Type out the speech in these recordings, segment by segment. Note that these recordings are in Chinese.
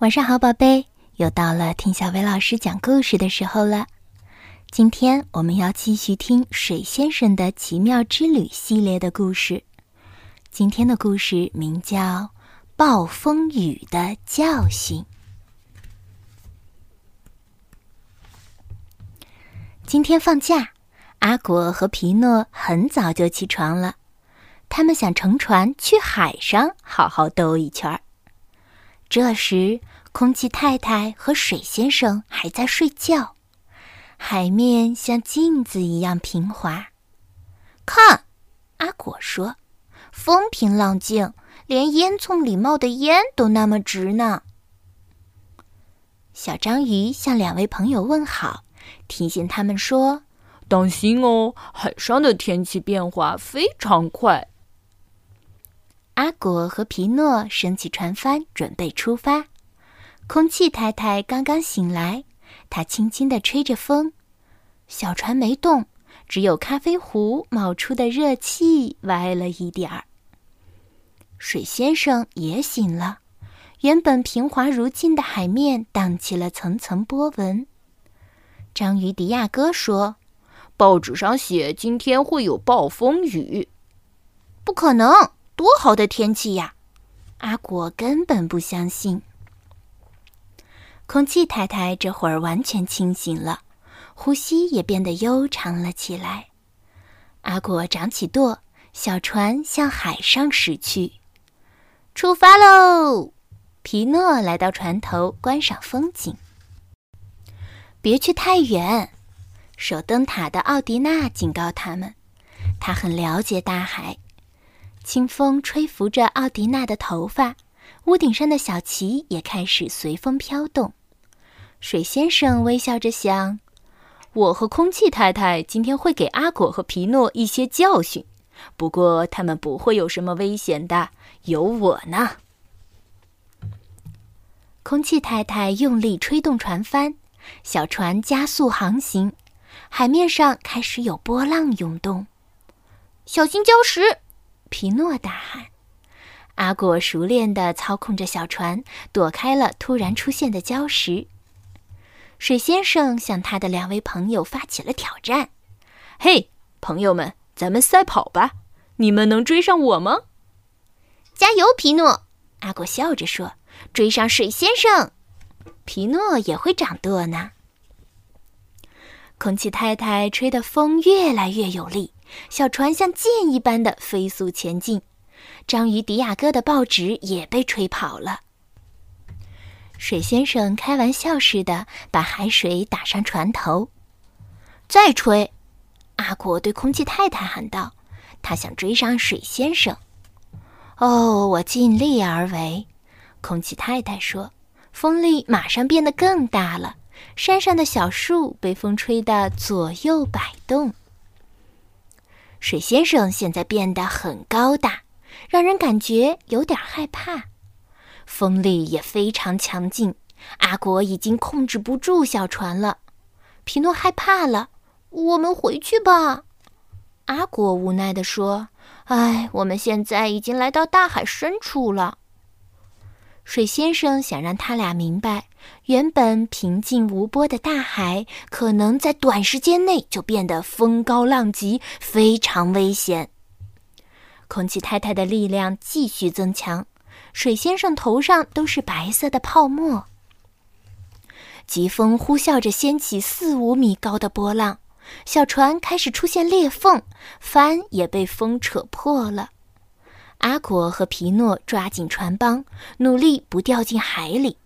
晚上好，宝贝，又到了听小薇老师讲故事的时候了。今天我们要继续听《水先生的奇妙之旅》系列的故事。今天的故事名叫《暴风雨的教训》。今天放假，阿果和皮诺很早就起床了，他们想乘船去海上好好兜一圈儿。这时，空气太太和水先生还在睡觉。海面像镜子一样平滑。看，阿果说：“风平浪静，连烟囱里冒的烟都那么直呢。”小章鱼向两位朋友问好，提醒他们说：“当心哦，海上的天气变化非常快。”阿果和皮诺升起船帆，准备出发。空气太太刚刚醒来。她轻轻地吹着风，小船没动，只有咖啡壶冒出的热气歪了一点儿。水先生也醒了，原本平滑如镜的海面荡起了层层波纹。章鱼迪亚哥说：“报纸上写今天会有暴风雨，不可能！多好的天气呀！”阿果根本不相信。空气太太这会儿完全清醒了，呼吸也变得悠长了起来。阿果长起舵，小船向海上驶去。出发喽！皮诺来到船头观赏风景。别去太远，守灯塔的奥迪娜警告他们。他很了解大海。清风吹拂着奥迪娜的头发。屋顶上的小旗也开始随风飘动。水先生微笑着想：“我和空气太太今天会给阿果和皮诺一些教训，不过他们不会有什么危险的，有我呢。”空气太太用力吹动船帆，小船加速航行，海面上开始有波浪涌动。小心礁石！皮诺大喊。阿果熟练地操控着小船，躲开了突然出现的礁石。水先生向他的两位朋友发起了挑战：“嘿，朋友们，咱们赛跑吧！你们能追上我吗？”“加油，皮诺！”阿果笑着说，“追上水先生，皮诺也会掌舵呢。”空气太太吹的风越来越有力，小船像箭一般的飞速前进。章鱼迪亚哥的报纸也被吹跑了。水先生开玩笑似的把海水打上船头，再吹！阿果对空气太太喊道：“他想追上水先生。”哦，我尽力而为。”空气太太说。风力马上变得更大了，山上的小树被风吹得左右摆动。水先生现在变得很高大。让人感觉有点害怕，风力也非常强劲。阿果已经控制不住小船了，皮诺害怕了。我们回去吧，阿果无奈地说：“唉，我们现在已经来到大海深处了。”水先生想让他俩明白，原本平静无波的大海，可能在短时间内就变得风高浪急，非常危险。空气太太的力量继续增强，水先生头上都是白色的泡沫。疾风呼啸着掀起四五米高的波浪，小船开始出现裂缝，帆也被风扯破了。阿果和皮诺抓紧船帮，努力不掉进海里。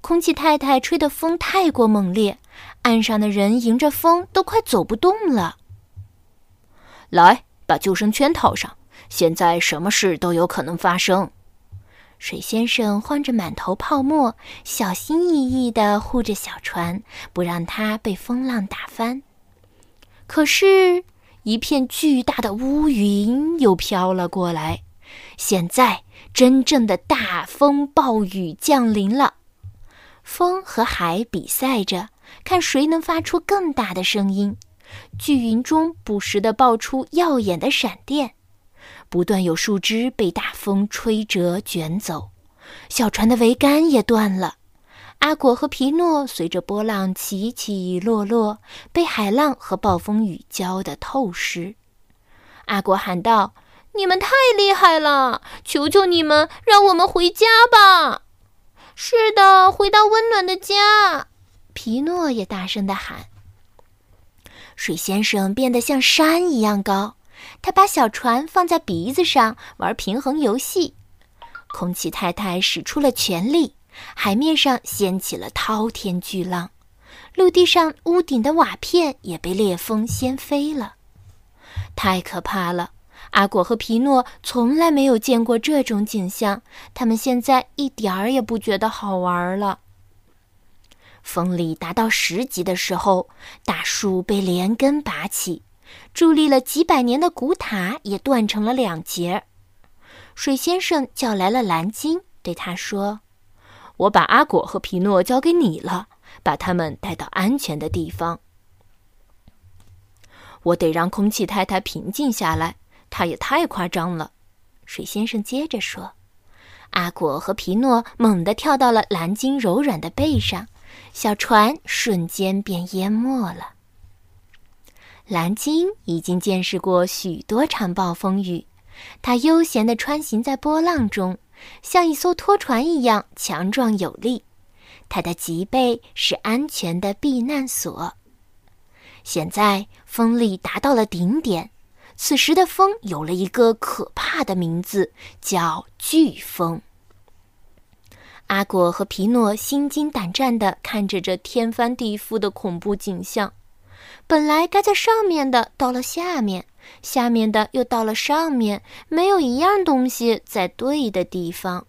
空气太太吹的风太过猛烈，岸上的人迎着风都快走不动了。来，把救生圈套上。现在什么事都有可能发生。水先生晃着满头泡沫，小心翼翼地护着小船，不让它被风浪打翻。可是，一片巨大的乌云又飘了过来。现在，真正的大风暴雨降临了。风和海比赛着，看谁能发出更大的声音。巨云中不时地爆出耀眼的闪电。不断有树枝被大风吹折卷走，小船的桅杆也断了。阿果和皮诺随着波浪起起落落，被海浪和暴风雨浇得透湿。阿果喊道：“你们太厉害了！求求你们，让我们回家吧！”“是的，回到温暖的家。”皮诺也大声地喊。水先生变得像山一样高，他把小船放在鼻子上玩平衡游戏。空气太太使出了全力。海面上掀起了滔天巨浪，陆地上屋顶的瓦片也被烈风掀飞了，太可怕了！阿果和皮诺从来没有见过这种景象，他们现在一点儿也不觉得好玩了。风力达到十级的时候，大树被连根拔起，伫立了几百年的古塔也断成了两截。水先生叫来了蓝鲸，对他说。我把阿果和皮诺交给你了，把他们带到安全的地方。我得让空气太太平静下来，他也太夸张了。水先生接着说：“阿果和皮诺猛地跳到了蓝鲸柔软的背上，小船瞬间便淹没了。”蓝鲸已经见识过许多场暴风雨，它悠闲地穿行在波浪中。像一艘拖船一样强壮有力，它的脊背是安全的避难所。现在风力达到了顶点，此时的风有了一个可怕的名字，叫飓风。阿果和皮诺心惊胆战地看着这天翻地覆的恐怖景象。本来该在上面的，到了下面；下面的又到了上面，没有一样东西在对的地方。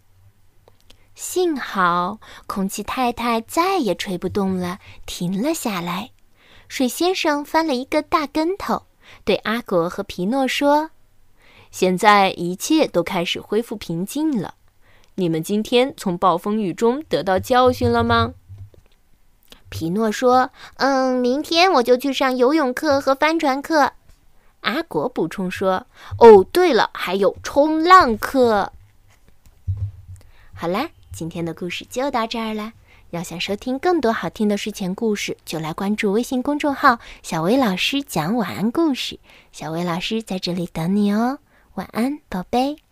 幸好空气太太再也吹不动了，停了下来。水先生翻了一个大跟头，对阿果和皮诺说：“现在一切都开始恢复平静了。你们今天从暴风雨中得到教训了吗？”皮诺说：“嗯，明天我就去上游泳课和帆船课。”阿果补充说：“哦，对了，还有冲浪课。”好啦，今天的故事就到这儿了。要想收听更多好听的睡前故事，就来关注微信公众号“小薇老师讲晚安故事”。小薇老师在这里等你哦，晚安，宝贝。